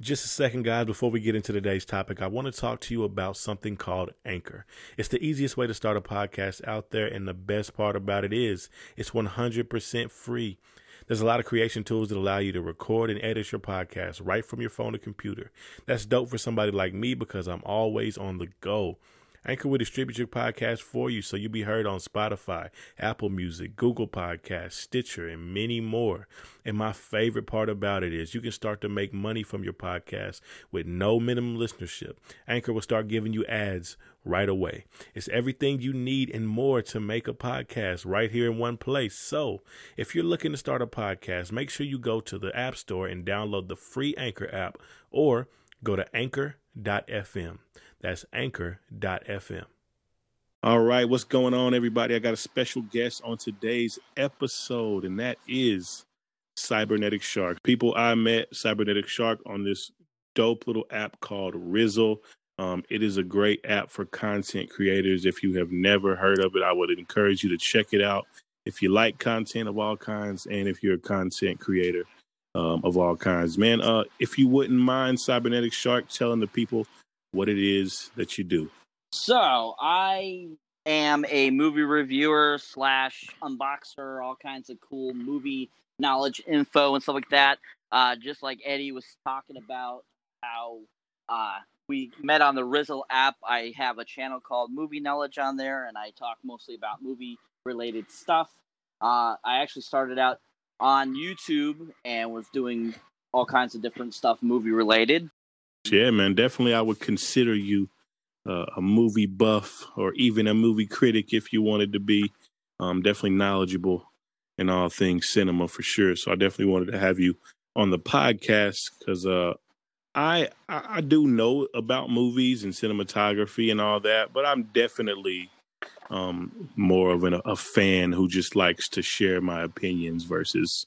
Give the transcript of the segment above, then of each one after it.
Just a second, guys, before we get into today's topic, I want to talk to you about something called Anchor. It's the easiest way to start a podcast out there, and the best part about it is it's 100% free. There's a lot of creation tools that allow you to record and edit your podcast right from your phone or computer. That's dope for somebody like me because I'm always on the go. Anchor will distribute your podcast for you so you'll be heard on Spotify, Apple Music, Google Podcasts, Stitcher, and many more. And my favorite part about it is you can start to make money from your podcast with no minimum listenership. Anchor will start giving you ads right away. It's everything you need and more to make a podcast right here in one place. So, if you're looking to start a podcast, make sure you go to the App Store and download the free Anchor app or go to anchor.fm. That's anchor.fm. All right, what's going on, everybody? I got a special guest on today's episode, and that is Cybernetic Shark. People, I met Cybernetic Shark on this dope little app called Rizzle. Um, it is a great app for content creators. If you have never heard of it, I would encourage you to check it out. If you like content of all kinds, and if you're a content creator um, of all kinds, man, uh, if you wouldn't mind, Cybernetic Shark telling the people what it is that you do. So I am a movie reviewer slash unboxer, all kinds of cool movie knowledge info and stuff like that. Uh, just like Eddie was talking about how uh, we met on the Rizzle app. I have a channel called Movie Knowledge on there, and I talk mostly about movie related stuff. Uh, I actually started out on YouTube and was doing all kinds of different stuff movie related. Yeah, man, definitely. I would consider you uh, a movie buff or even a movie critic if you wanted to be. Um, definitely knowledgeable in all things cinema for sure. So I definitely wanted to have you on the podcast because uh, I, I I do know about movies and cinematography and all that, but I'm definitely um, more of an, a fan who just likes to share my opinions versus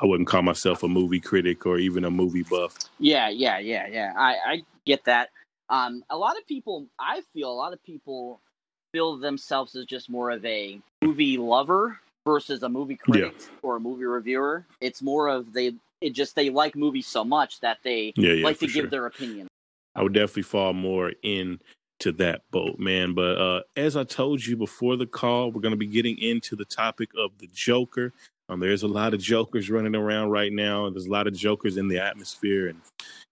I wouldn't call myself a movie critic or even a movie buff. Yeah, yeah, yeah, yeah. I, I get that. Um, a lot of people, I feel a lot of people feel themselves as just more of a movie lover versus a movie critic yeah. or a movie reviewer. It's more of they, it just they like movies so much that they yeah, yeah, like to sure. give their opinion. I would definitely fall more in to that boat, man. But uh, as I told you before the call, we're going to be getting into the topic of the Joker. Um, there's a lot of Jokers running around right now. There's a lot of Jokers in the atmosphere, and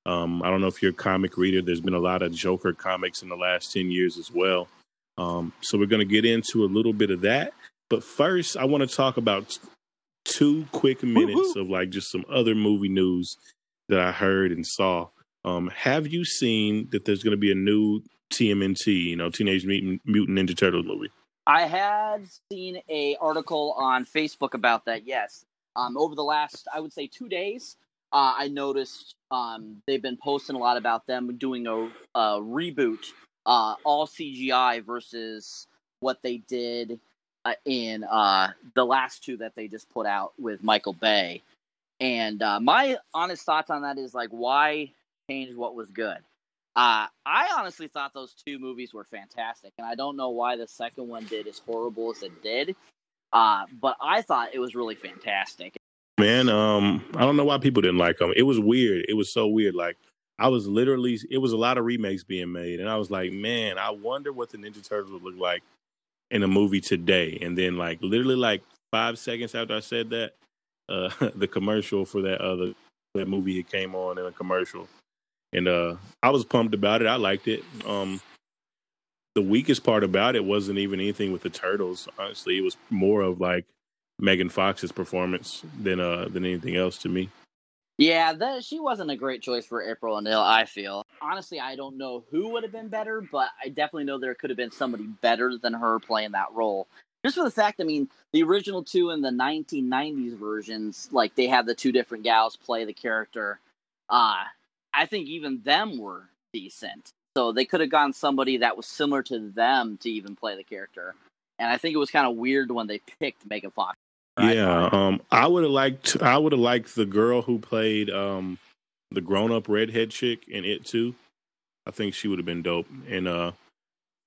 um, I don't know if you're a comic reader. There's been a lot of Joker comics in the last ten years as well. Um, so we're going to get into a little bit of that. But first, I want to talk about two quick minutes Woo-hoo. of like just some other movie news that I heard and saw. Um, have you seen that there's going to be a new TMNT, you know, Teenage Mutant, Mutant Ninja Turtles movie? I had seen a article on Facebook about that. Yes, um, over the last I would say two days, uh, I noticed um, they've been posting a lot about them doing a, a reboot, uh, all CGI versus what they did uh, in uh, the last two that they just put out with Michael Bay. And uh, my honest thoughts on that is like, why change what was good? Uh, I honestly thought those two movies were fantastic, and I don't know why the second one did as horrible as it did. Uh, but I thought it was really fantastic. Man, um, I don't know why people didn't like them. It was weird. It was so weird. Like I was literally, it was a lot of remakes being made, and I was like, man, I wonder what the Ninja Turtles would look like in a movie today. And then, like, literally, like five seconds after I said that, uh, the commercial for that other that movie it came on in a commercial and uh, I was pumped about it. I liked it. Um, the weakest part about it wasn't even anything with the turtles. Honestly, it was more of like Megan Fox's performance than uh than anything else to me. Yeah, that she wasn't a great choice for April O'Neil. I feel honestly, I don't know who would have been better, but I definitely know there could have been somebody better than her playing that role. Just for the fact, I mean, the original two in the 1990s versions, like they had the two different gals play the character. Uh, I think even them were decent. So they could have gotten somebody that was similar to them to even play the character. And I think it was kind of weird when they picked Megan Fox. Right? Yeah, um, I would have liked. I would have liked the girl who played um, the grown-up redhead chick in it too. I think she would have been dope, and uh,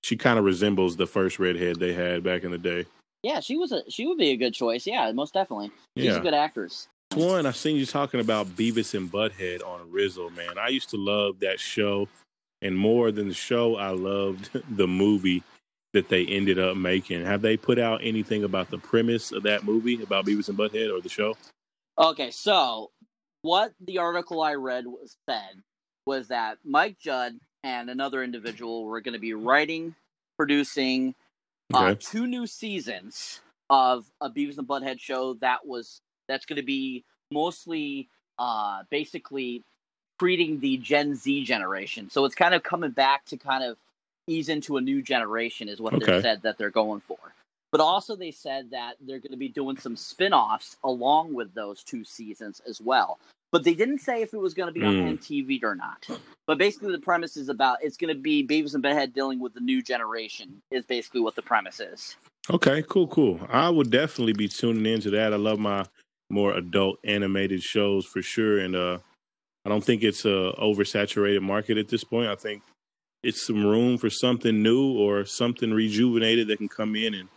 she kind of resembles the first redhead they had back in the day. Yeah, she was a she would be a good choice. Yeah, most definitely. She's yeah. a good actress. One, I seen you talking about Beavis and Butthead on Rizzle, man. I used to love that show, and more than the show, I loved the movie that they ended up making. Have they put out anything about the premise of that movie about Beavis and Butthead or the show? Okay, so what the article I read was said was that Mike Judd and another individual were going to be writing, producing uh, okay. two new seasons of a Beavis and Butthead show that was that's going to be mostly uh, basically treating the Gen Z generation. So it's kind of coming back to kind of ease into a new generation is what okay. they said that they're going for. But also they said that they're going to be doing some spin-offs along with those two seasons as well. But they didn't say if it was going to be on mm. MTV or not. But basically the premise is about it's going to be Beavis and Butthead dealing with the new generation is basically what the premise is. Okay, cool, cool. I would definitely be tuning into that. I love my more adult animated shows for sure, and uh, I don't think it's a oversaturated market at this point. I think it's some room for something new or something rejuvenated that can come in and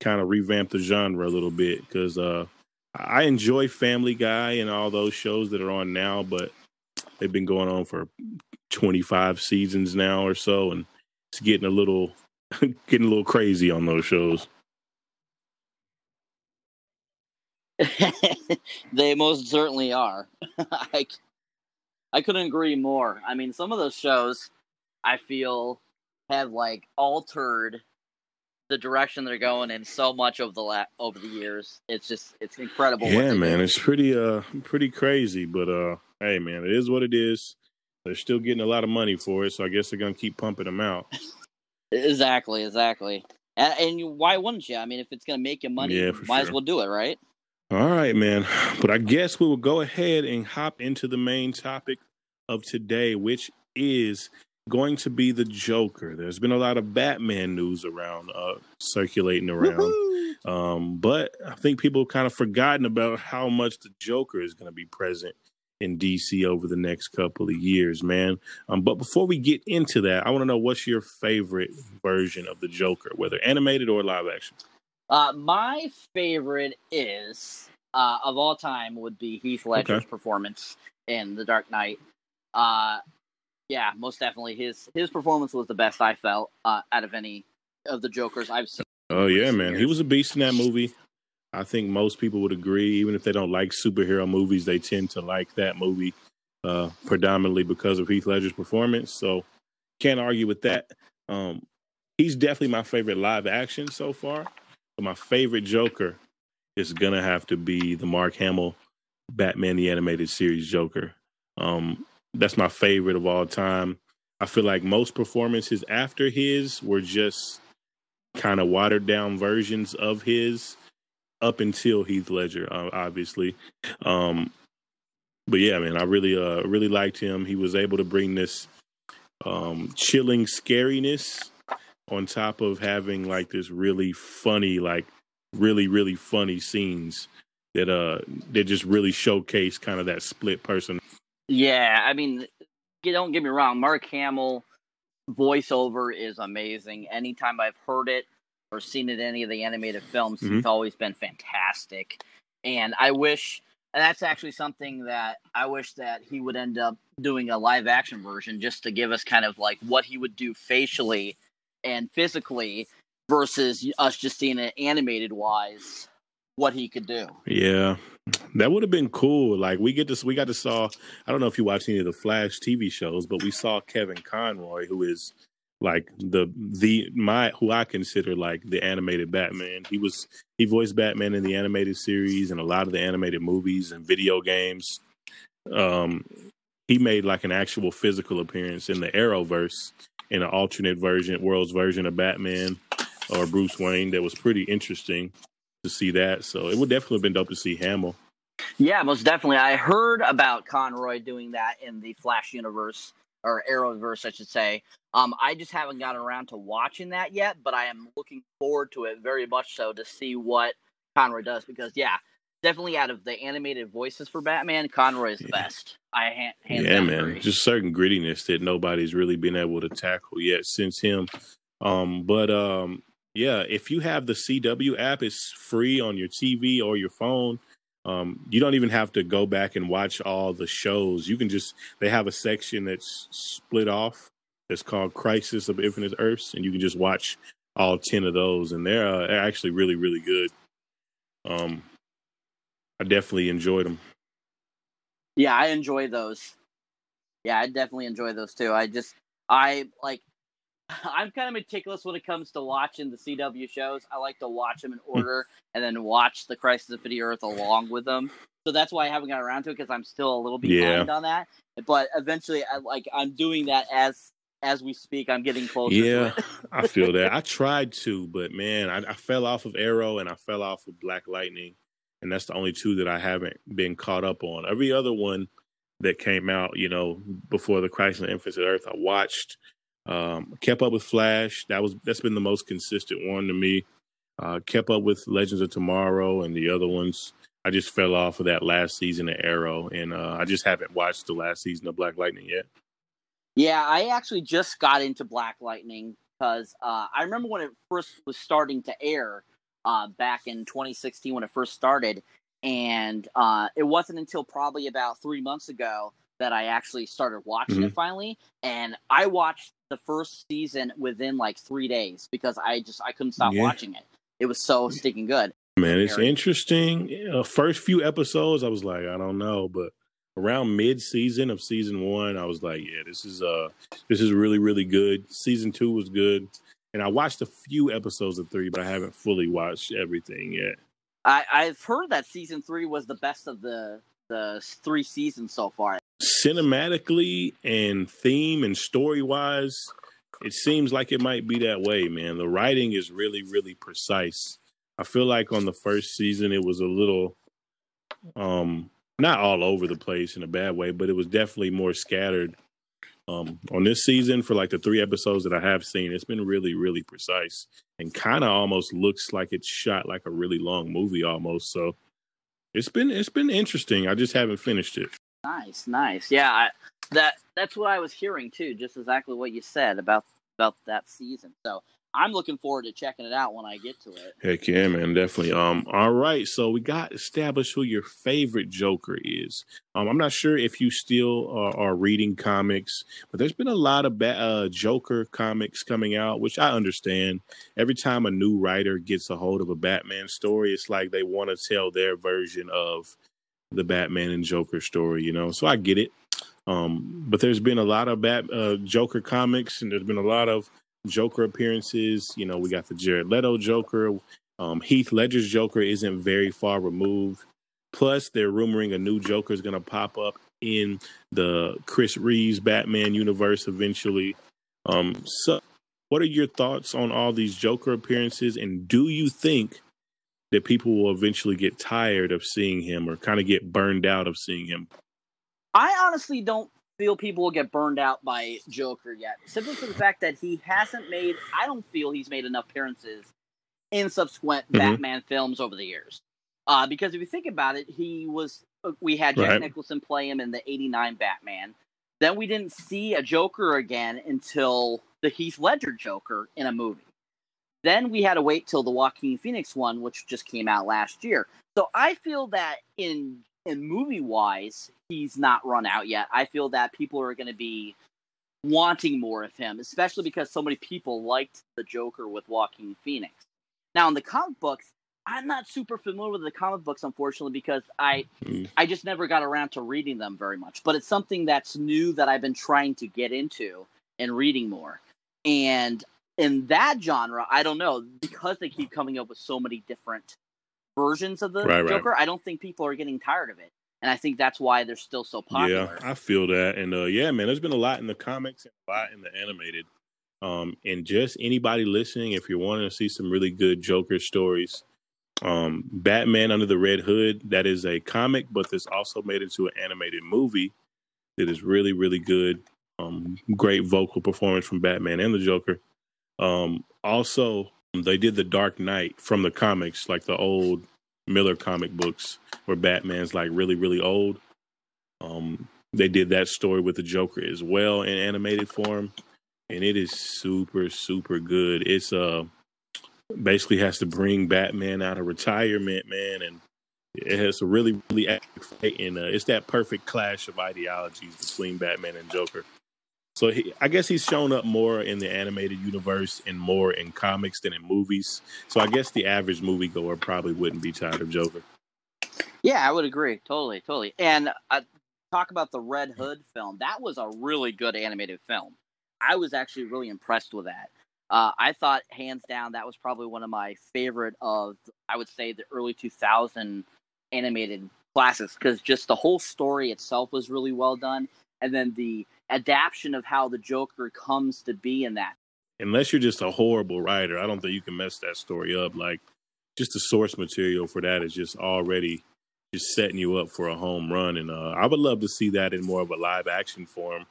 kind of revamp the genre a little bit. Because uh, I enjoy Family Guy and all those shows that are on now, but they've been going on for 25 seasons now or so, and it's getting a little getting a little crazy on those shows. they most certainly are. I, I couldn't agree more. I mean, some of those shows I feel have like altered the direction they're going in so much over the la- over the years. It's just it's incredible. Yeah, man, do. it's pretty uh pretty crazy, but uh hey man, it is what it is. They're still getting a lot of money for it, so I guess they're gonna keep pumping them out. exactly, exactly. And, and, why wouldn't you? I mean, if it's gonna make you money, yeah, might sure. as well do it, right? All right, man. But I guess we will go ahead and hop into the main topic of today, which is going to be the Joker. There's been a lot of Batman news around, uh, circulating around. Um, but I think people have kind of forgotten about how much the Joker is going to be present in DC over the next couple of years, man. Um, but before we get into that, I want to know what's your favorite version of the Joker, whether animated or live action. Uh, my favorite is uh, of all time would be Heath Ledger's okay. performance in The Dark Knight. Uh, yeah, most definitely. His his performance was the best I felt uh, out of any of the Jokers I've seen. Oh yeah, man, years. he was a beast in that movie. I think most people would agree, even if they don't like superhero movies, they tend to like that movie uh, predominantly because of Heath Ledger's performance. So can't argue with that. Um, he's definitely my favorite live action so far. But my favorite Joker is gonna have to be the Mark Hamill Batman the Animated Series Joker. Um, that's my favorite of all time. I feel like most performances after his were just kind of watered down versions of his up until Heath Ledger, uh, obviously. Um, but yeah, man, I really, uh, really liked him. He was able to bring this um, chilling scariness on top of having like this really funny, like really, really funny scenes that uh that just really showcase kind of that split person yeah, I mean, don't get me wrong. Mark Hamill voiceover is amazing. Anytime I've heard it or seen it in any of the animated films, mm-hmm. he's always been fantastic. And I wish and that's actually something that I wish that he would end up doing a live action version just to give us kind of like what he would do facially and physically versus us just seeing it animated wise what he could do. Yeah. That would have been cool. Like we get this we got to saw I don't know if you watched any of the Flash TV shows, but we saw Kevin Conroy, who is like the the my who I consider like the animated Batman. He was he voiced Batman in the animated series and a lot of the animated movies and video games. Um he made like an actual physical appearance in the Arrowverse in an alternate version, world's version of Batman or Bruce Wayne that was pretty interesting to see that. So it would definitely have been dope to see Hamill. Yeah, most definitely. I heard about Conroy doing that in the Flash universe or Arrowverse, I should say. Um, I just haven't gotten around to watching that yet, but I am looking forward to it very much so to see what Conroy does because, yeah, definitely out of the animated voices for Batman, Conroy is the yeah. best. I hand yeah, man, agree. just certain grittiness that nobody's really been able to tackle yet since him. Um, but um, yeah, if you have the CW app, it's free on your TV or your phone. Um, you don't even have to go back and watch all the shows. You can just they have a section that's split off. It's called Crisis of Infinite Earths, and you can just watch all ten of those, and they're, uh, they're actually really really good. Um, I definitely enjoyed them. Yeah, I enjoy those. Yeah, I definitely enjoy those too. I just I like I'm kind of meticulous when it comes to watching the CW shows. I like to watch them in hmm. order and then watch the Crisis of Infinite Earth along with them. So that's why I haven't got around to it because I'm still a little behind yeah. on that. But eventually, I like I'm doing that as as we speak. I'm getting closer. Yeah, I feel that. I tried to, but man, I, I fell off of Arrow and I fell off of Black Lightning, and that's the only two that I haven't been caught up on. Every other one that came out, you know, before the Crisis of Infinite Earth, I watched. Um, kept up with Flash. That was that's been the most consistent one to me. Uh, kept up with Legends of Tomorrow and the other ones. I just fell off of that last season of Arrow, and uh, I just haven't watched the last season of Black Lightning yet. Yeah, I actually just got into Black Lightning because uh, I remember when it first was starting to air uh, back in 2016 when it first started, and uh, it wasn't until probably about three months ago that I actually started watching mm-hmm. it finally, and I watched the first season within like three days because I just I couldn't stop yeah. watching it. It was so stinking good. Man, it's interesting. Uh, first few episodes, I was like, I don't know, but around mid season of season one, I was like, yeah, this is uh, this is really really good. Season two was good, and I watched a few episodes of three, but I haven't fully watched everything yet. I, I've heard that season three was the best of the the three seasons so far. Cinematically and theme and story wise, it seems like it might be that way, man. The writing is really, really precise. I feel like on the first season it was a little um not all over the place in a bad way, but it was definitely more scattered. Um, on this season, for like the three episodes that I have seen, it's been really, really precise and kind of almost looks like it's shot like a really long movie almost. So it's been it's been interesting. I just haven't finished it. Nice, nice. Yeah, I, that that's what I was hearing too. Just exactly what you said about about that season. So I'm looking forward to checking it out when I get to it. Heck yeah, man, definitely. Um, all right, so we got established who your favorite Joker is. Um, I'm not sure if you still are, are reading comics, but there's been a lot of ba- uh, Joker comics coming out, which I understand. Every time a new writer gets a hold of a Batman story, it's like they want to tell their version of the Batman and Joker story, you know. So I get it. Um, but there's been a lot of Bat uh, Joker comics, and there's been a lot of Joker appearances. You know, we got the Jared Leto Joker. Um, Heath Ledger's Joker isn't very far removed. Plus, they're rumoring a new Joker is going to pop up in the Chris Reeves Batman universe eventually. Um, so, what are your thoughts on all these Joker appearances? And do you think that people will eventually get tired of seeing him or kind of get burned out of seeing him? I honestly don't feel people will get burned out by Joker yet, simply for the fact that he hasn't made. I don't feel he's made enough appearances in subsequent mm-hmm. Batman films over the years. Uh, because if you think about it, he was. Uh, we had Jack right. Nicholson play him in the '89 Batman. Then we didn't see a Joker again until the Heath Ledger Joker in a movie. Then we had to wait till the Joaquin Phoenix one, which just came out last year. So I feel that in in movie wise, he's not run out yet. I feel that people are going to be wanting more of him, especially because so many people liked the Joker with Joaquin Phoenix. Now, in the comic books, I'm not super familiar with the comic books, unfortunately, because I mm. I just never got around to reading them very much. But it's something that's new that I've been trying to get into and reading more. And in that genre, I don't know because they keep coming up with so many different versions of the right, Joker. Right. I don't think people are getting tired of it, and I think that's why they're still so popular. Yeah, I feel that, and uh, yeah, man, there's been a lot in the comics and a lot in the animated. Um, and just anybody listening, if you're wanting to see some really good Joker stories, um, Batman Under the Red Hood, that is a comic, but that's also made into an animated movie that is really, really good. Um, great vocal performance from Batman and the Joker. Um, also, they did the Dark Knight from the comics, like the old Miller comic books, where Batman's like really, really old. Um, they did that story with the Joker as well in animated form, and it is super, super good. It's uh basically has to bring Batman out of retirement, man, and It has a really, really epic fight, and uh, it's that perfect clash of ideologies between Batman and Joker. So he, I guess he's shown up more in the animated universe and more in comics than in movies. So I guess the average moviegoer probably wouldn't be tired of Joker. Yeah, I would agree. Totally, totally. And uh, talk about the Red Hood film. That was a really good animated film. I was actually really impressed with that. Uh, I thought, hands down, that was probably one of my favorite of, I would say, the early 2000 animated classics because just the whole story itself was really well done. And then the adaptation of how the Joker comes to be in that. Unless you're just a horrible writer, I don't think you can mess that story up. Like, just the source material for that is just already just setting you up for a home run. And uh, I would love to see that in more of a live action form.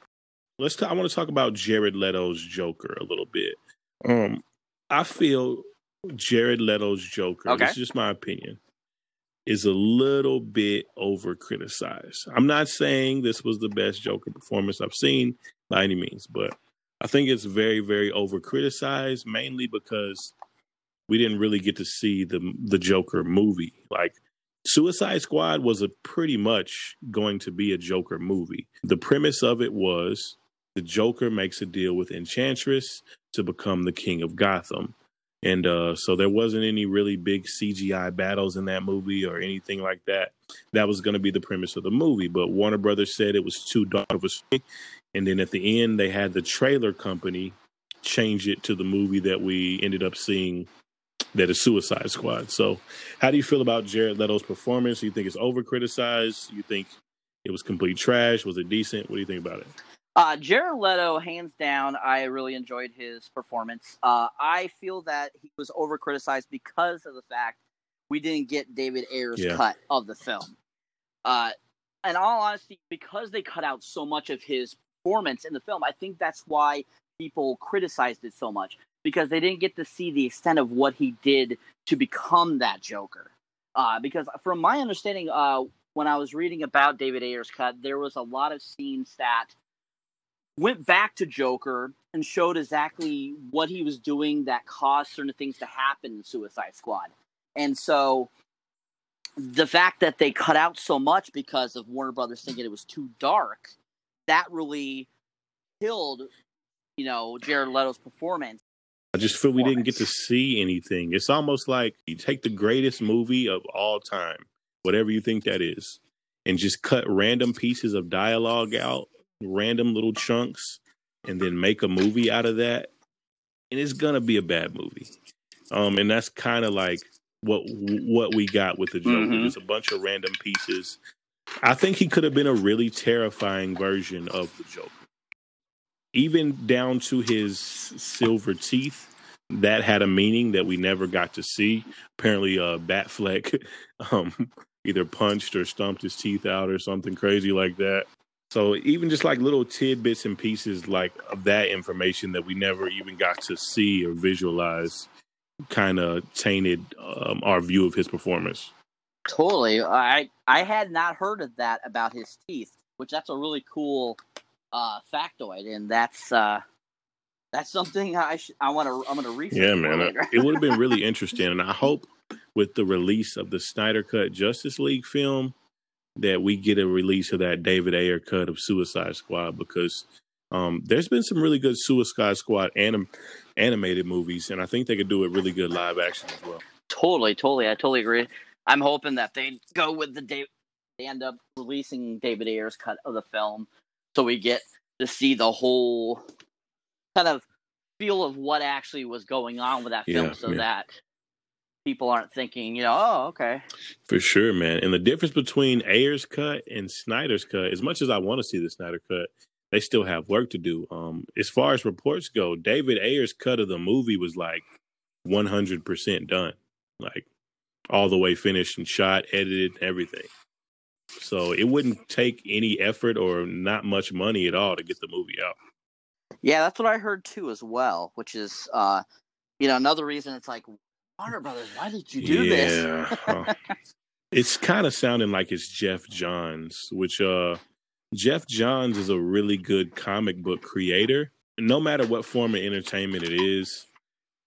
Let's. T- I want to talk about Jared Leto's Joker a little bit. Um, I feel Jared Leto's Joker. Okay. This is just my opinion. Is a little bit over criticized. I'm not saying this was the best Joker performance I've seen by any means, but I think it's very, very over criticized, mainly because we didn't really get to see the the Joker movie. Like Suicide Squad was a pretty much going to be a Joker movie. The premise of it was the Joker makes a deal with Enchantress to become the king of Gotham. And uh, so there wasn't any really big CGI battles in that movie or anything like that. That was going to be the premise of the movie. But Warner Brothers said it was too dark of a story. And then at the end, they had the trailer company change it to the movie that we ended up seeing that is Suicide Squad. So, how do you feel about Jared Leto's performance? Do You think it's over criticized? You think it was complete trash? Was it decent? What do you think about it? Uh, Jared Leto, hands down, I really enjoyed his performance. Uh, I feel that he was over criticized because of the fact we didn't get David Ayer's yeah. cut of the film. Uh, in all honesty, because they cut out so much of his performance in the film, I think that's why people criticized it so much because they didn't get to see the extent of what he did to become that Joker. Uh, because from my understanding, uh, when I was reading about David Ayer's cut, there was a lot of scenes that went back to Joker and showed exactly what he was doing that caused certain things to happen in Suicide Squad. And so the fact that they cut out so much because of Warner Brothers thinking it was too dark, that really killed, you know, Jared Leto's performance. I just feel we didn't get to see anything. It's almost like you take the greatest movie of all time, whatever you think that is, and just cut random pieces of dialogue out, random little chunks, and then make a movie out of that. And it's gonna be a bad movie. Um, and that's kind of like what what we got with the Joker. Mm-hmm. Just a bunch of random pieces. I think he could have been a really terrifying version of the Joker even down to his silver teeth that had a meaning that we never got to see apparently uh batfleck um either punched or stomped his teeth out or something crazy like that so even just like little tidbits and pieces like of that information that we never even got to see or visualize kind of tainted um, our view of his performance totally i i had not heard of that about his teeth which that's a really cool uh, factoid, and that's uh, that's something I sh- I want to I'm going to research. Yeah, man, it would have been really interesting, and I hope with the release of the Snyder Cut Justice League film that we get a release of that David Ayer cut of Suicide Squad because um, there's been some really good Suicide Squad anim- animated movies, and I think they could do a really good live action as well. Totally, totally, I totally agree. I'm hoping that they go with the Dave. They end up releasing David Ayer's cut of the film so we get to see the whole kind of feel of what actually was going on with that film yeah, so yeah. that people aren't thinking, you know, oh, okay. For sure, man. And the difference between Ayer's cut and Snyder's cut, as much as I want to see the Snyder cut, they still have work to do. Um, as far as reports go, David Ayer's cut of the movie was like 100% done, like all the way finished and shot, edited, everything. So it wouldn't take any effort or not much money at all to get the movie out. Yeah, that's what I heard too, as well. Which is, uh, you know, another reason it's like Warner Brothers. Why did you do yeah. this? it's kind of sounding like it's Geoff Johns, which uh, Geoff Johns is a really good comic book creator. No matter what form of entertainment it is,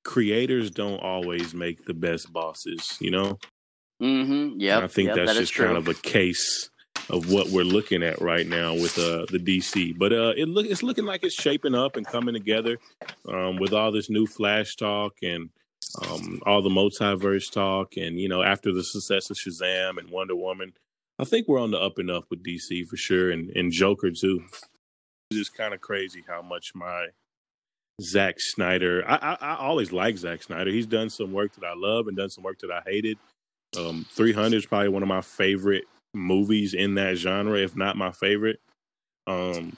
creators don't always make the best bosses. You know, Mm-hmm. Yeah, I think yep, that's that just kind of a case of what we're looking at right now with uh, the DC. But uh, it look it's looking like it's shaping up and coming together um, with all this new Flash talk and um, all the multiverse talk, and you know after the success of Shazam and Wonder Woman, I think we're on the up and up with DC for sure, and and Joker too. It's just kind of crazy how much my Zack Snyder. I, I, I always like Zack Snyder. He's done some work that I love and done some work that I hated. Um, 300 is probably one of my favorite movies in that genre, if not my favorite. Um,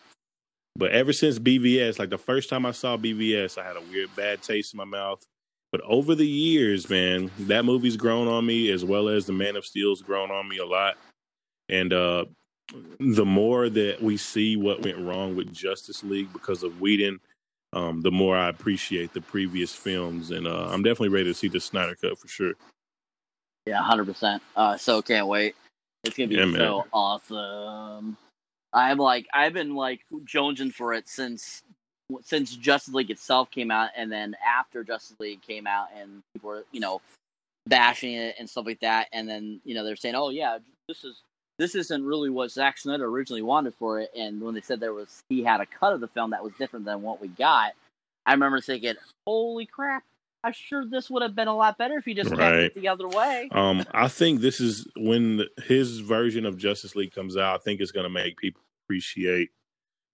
but ever since BVS, like the first time I saw BVS, I had a weird bad taste in my mouth. But over the years, man, that movie's grown on me as well as the Man of Steel's grown on me a lot. And uh, the more that we see what went wrong with Justice League because of Whedon, um, the more I appreciate the previous films. And uh, I'm definitely ready to see the Snyder Cut for sure. Yeah, 100%. uh, percent. So can't wait. It's gonna be Yeah, so awesome. I'm like I've been like jonesing for it since since Justice League itself came out, and then after Justice League came out, and people were you know bashing it and stuff like that, and then you know they're saying, oh yeah, this is this isn't really what Zack Snyder originally wanted for it, and when they said there was he had a cut of the film that was different than what we got, I remember thinking, holy crap. I'm sure this would have been a lot better if he just kept Right. it the other way. Um, I think this is when his version of Justice League comes out. I think it's going to make people appreciate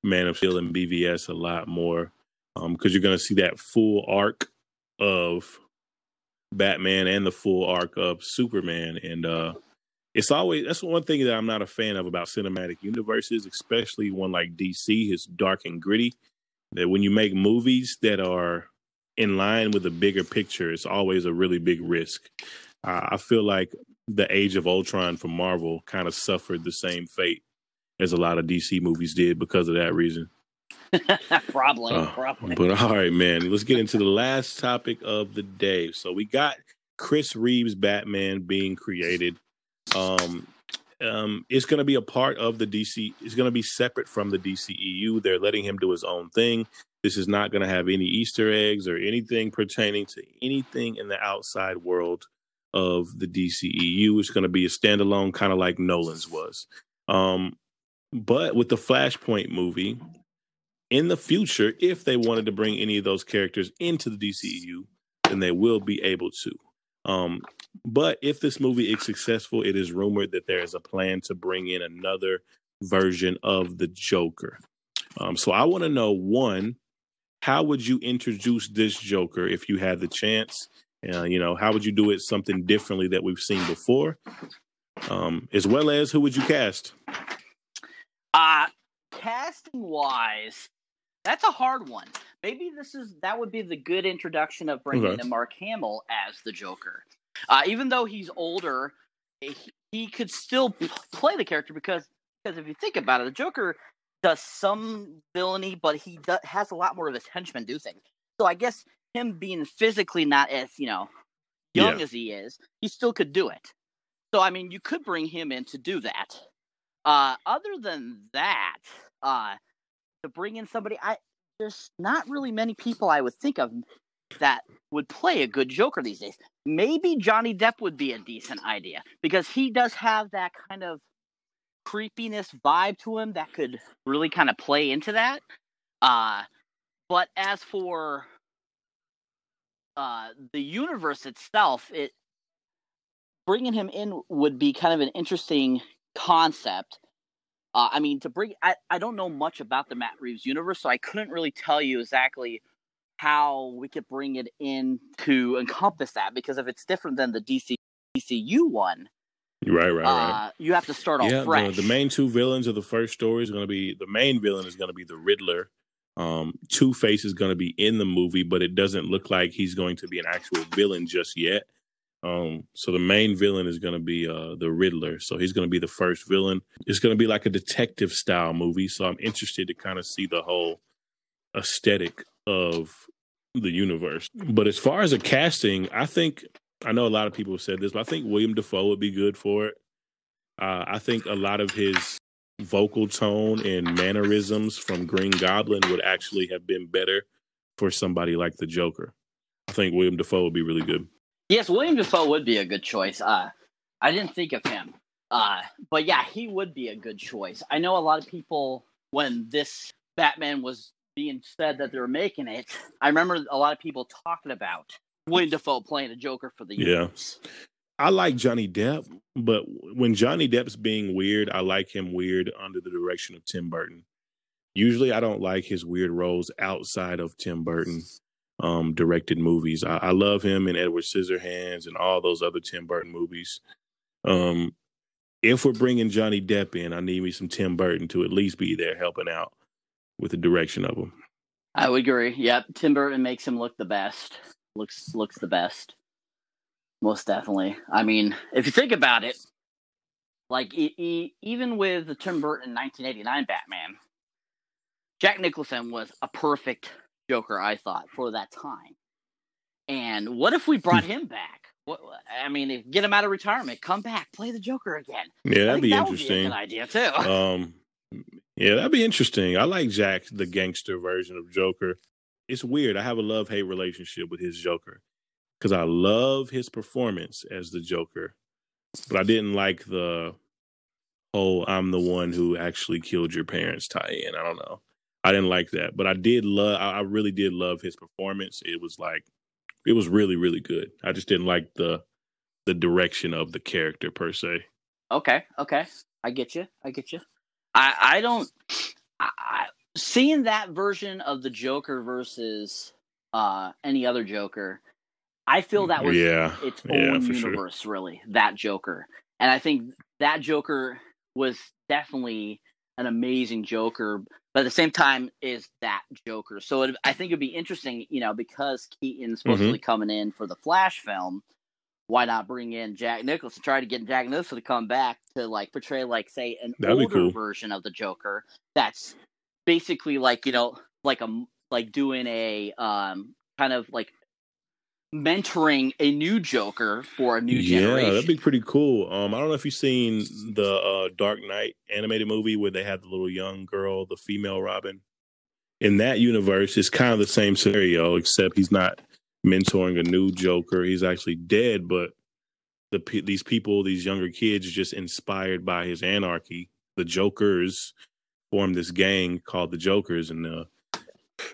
Man of Steel and BVS a lot more because you're going to see that full arc of Batman and the full arc of Superman, and uh, it's always that's one thing that I'm not a fan of about cinematic universes, especially one like DC. is dark and gritty. That when you make movies that are in line with the bigger picture, it's always a really big risk. Uh, I feel like the Age of Ultron from Marvel kind of suffered the same fate as a lot of DC movies did because of that reason. probably, Uh, probably. But all right, man, let's get into the last topic of the day. So we got Chris Reeves Batman being created. Um, um, it's going to be a part of the DC. It's going to be separate from the DCEU. They're letting him do his own thing. This is not going to have any Easter eggs or anything pertaining to anything in the outside world of the DCEU. It's going to be a standalone, kind of like Nolan's was. Um, but with the Flashpoint movie, in the future, if they wanted to bring any of those characters into the DCEU, then they will be able to. Um, but if this movie is successful, it is rumored that there is a plan to bring in another version of the Joker. Um, so I want to know one, how would you introduce this Joker if you had the chance? Uh, you know, how would you do it something differently that we've seen before? Um, as well as who would you cast? Uh casting wise, that's a hard one. Maybe this is that would be the good introduction of bringing Okay. in Mark Hamill as the Joker. Uh, even though he's older, he, he could still p- play the character because because if you think about it, the Joker does some villainy, but he do, has a lot more of his henchmen do things. So I guess him being physically not as you know young Yeah. as he is, he still could do it. So I mean, you could bring him in to do that. Uh, other than that, uh, to bring in somebody, I there's not really many people I would think of that would play a good Joker these days. Maybe Johnny Depp would be a decent idea because he does have that kind of creepiness vibe to him that could really kind of play into that. Uh, but as for uh, the universe itself, it bringing him in would be kind of an interesting concept. Uh, I mean, to bring, I, I don't know much about the Matt Reeves universe, so I couldn't really tell you exactly how we could bring it in to encompass that. Because if it's different than the DC DCU one, Right, right, right. uh, you have to start all yeah, the, fresh. the main two villains of the first story is going to be the main villain is going to be the Riddler. Um, Two Face is going to be in the movie, but it doesn't look like he's going to be an actual villain just yet. Um, so the main villain is going to be uh, the Riddler. So he's going to be the first villain. It's going to be like a detective style movie. So I'm interested to kind of see the whole aesthetic of the universe. But as far as a casting, I think I know a lot of people have said this, but I think William Dafoe would be good for it. Uh, I think a lot of his vocal tone and mannerisms from Green Goblin would actually have been better for somebody like the Joker. I think William Dafoe would be really good. Yes, William Dafoe would be a good choice. Uh, I didn't think of him. Uh, but yeah, he would be a good choice. I know a lot of people when this Batman was being said that they were making it. I remember a lot of people talking about William Dafoe playing a Joker for the universe. Yeah. I like Johnny Depp, but when Johnny Depp's being weird, I like him weird under the direction of Tim Burton. Usually, I don't like his weird roles outside of Tim Burton um, directed movies. I, I, love him in Edward Scissorhands and all those other Tim Burton movies. Um, if we're bringing Johnny Depp in, I need me some Tim Burton to at least be there helping out with the direction of him. I would agree. Yep, Tim Burton makes him look the best. Looks looks the best. Most definitely. I mean, if you think about it, like e- e- even with the Tim Burton 1989 Batman, Jack Nicholson was a perfect Joker, I thought, for that time. And what if we brought him back? What, I mean, get him out of retirement, come back, play the Joker again. Yeah, that'd be that interesting. Be good idea too. Um, yeah, that'd be interesting. I like Jack, the gangster version of Joker. It's weird. I have a love hate relationship with his Joker because I love his performance as the Joker, but I didn't like the oh I'm the one who actually killed your parents tie in. I don't know. I didn't like that, but I did love. I really did love his performance. It was like it was really really good. I just didn't like the the direction of the character per se. Okay, okay, I get you. I get you. I I don't. I, I, seeing that version of the Joker versus uh any other Joker I feel that was yeah. its own yeah, universe, sure. really. That Joker, and I think that Joker was definitely an amazing Joker, but at the same time is that Joker. So it, I think it'd be interesting, you know, because Keaton's supposedly mm-hmm. coming in for the Flash film. Why not bring in Jack Nicholson? Try to get Jack Nicholson to come back to like portray, like, say, an That'd older cool. version of the Joker. That's basically like you know, like a like doing a um kind of like mentoring a new Joker for a new yeah, generation. Yeah, that'd be pretty cool. Um, I don't know if you've seen the uh, Dark Knight animated movie where they had the little young girl, the female Robin. In that universe, it's kind of the same scenario, except he's not mentoring a new Joker. He's actually dead, but the these people, these younger kids, just inspired by his anarchy. The Jokers formed this gang called the Jokers, and uh,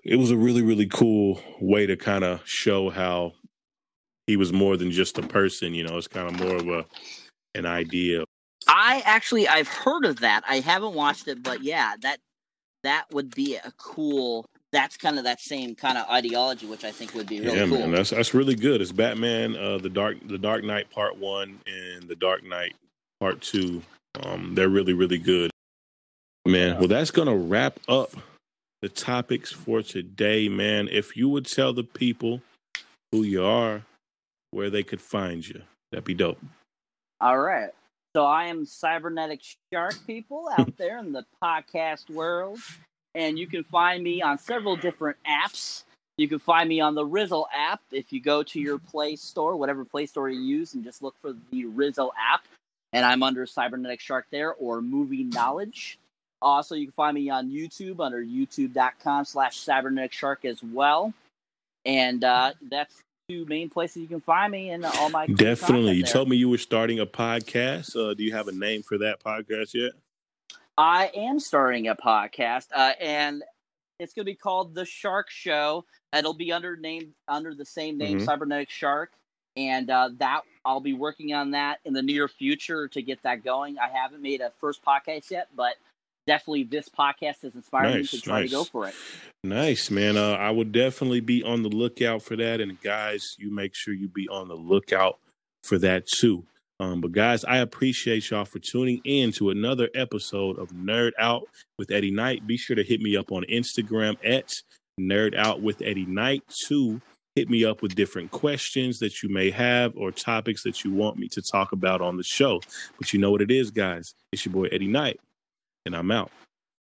it was a really really cool way to kind of show how he was more than just a person. You know, it's kind of more of a an idea. I actually I've heard of that. I haven't watched it, but yeah, that that would be a cool. That's kind of that same kind of ideology, which I think would be really yeah, cool. man, that's that's really good. It's Batman, uh, the Dark, the Dark Knight Part One and the Dark Knight Part Two. Um, they're really really good, man. Well, that's gonna wrap up the topics for today, man. If you would tell the people who you are, where they could find you. That'd be dope. All right. So I am Cybernetic Shark people out there in the podcast world. And you can find me on several different apps. You can find me on the Rizzle app. If you go to your Play Store, whatever Play Store you use, and just look for the Rizzle app. And I'm under Cybernetic Shark there or Movie Knowledge. Also, you can find me on YouTube under youtube.com slash cybernetic shark as well. And uh, that's two main places you can find me and all my definitely. You told me you were starting a podcast. Uh, do you have a name for that podcast yet? I am starting a podcast, uh, and it's going to be called The Shark Show. It'll be under name under the same name, mm-hmm. Cybernetic Shark, and uh, that I'll be working on that in the near future to get that going. I haven't made a first podcast yet, but definitely this podcast has inspired nice, me to try nice. to go for it. Nice, man. Uh, I would definitely be on the lookout for that. And guys, you make sure you be on the lookout for that too. Um, but guys, I appreciate y'all for tuning in to another episode of Nerd Out with Eddie Knight. Be sure to hit me up on Instagram at Nerd Out with Eddie Knight to hit me up with different questions that you may have or topics that you want me to talk about on the show. But you know what it is, guys. It's your boy Eddie Knight and I'm out.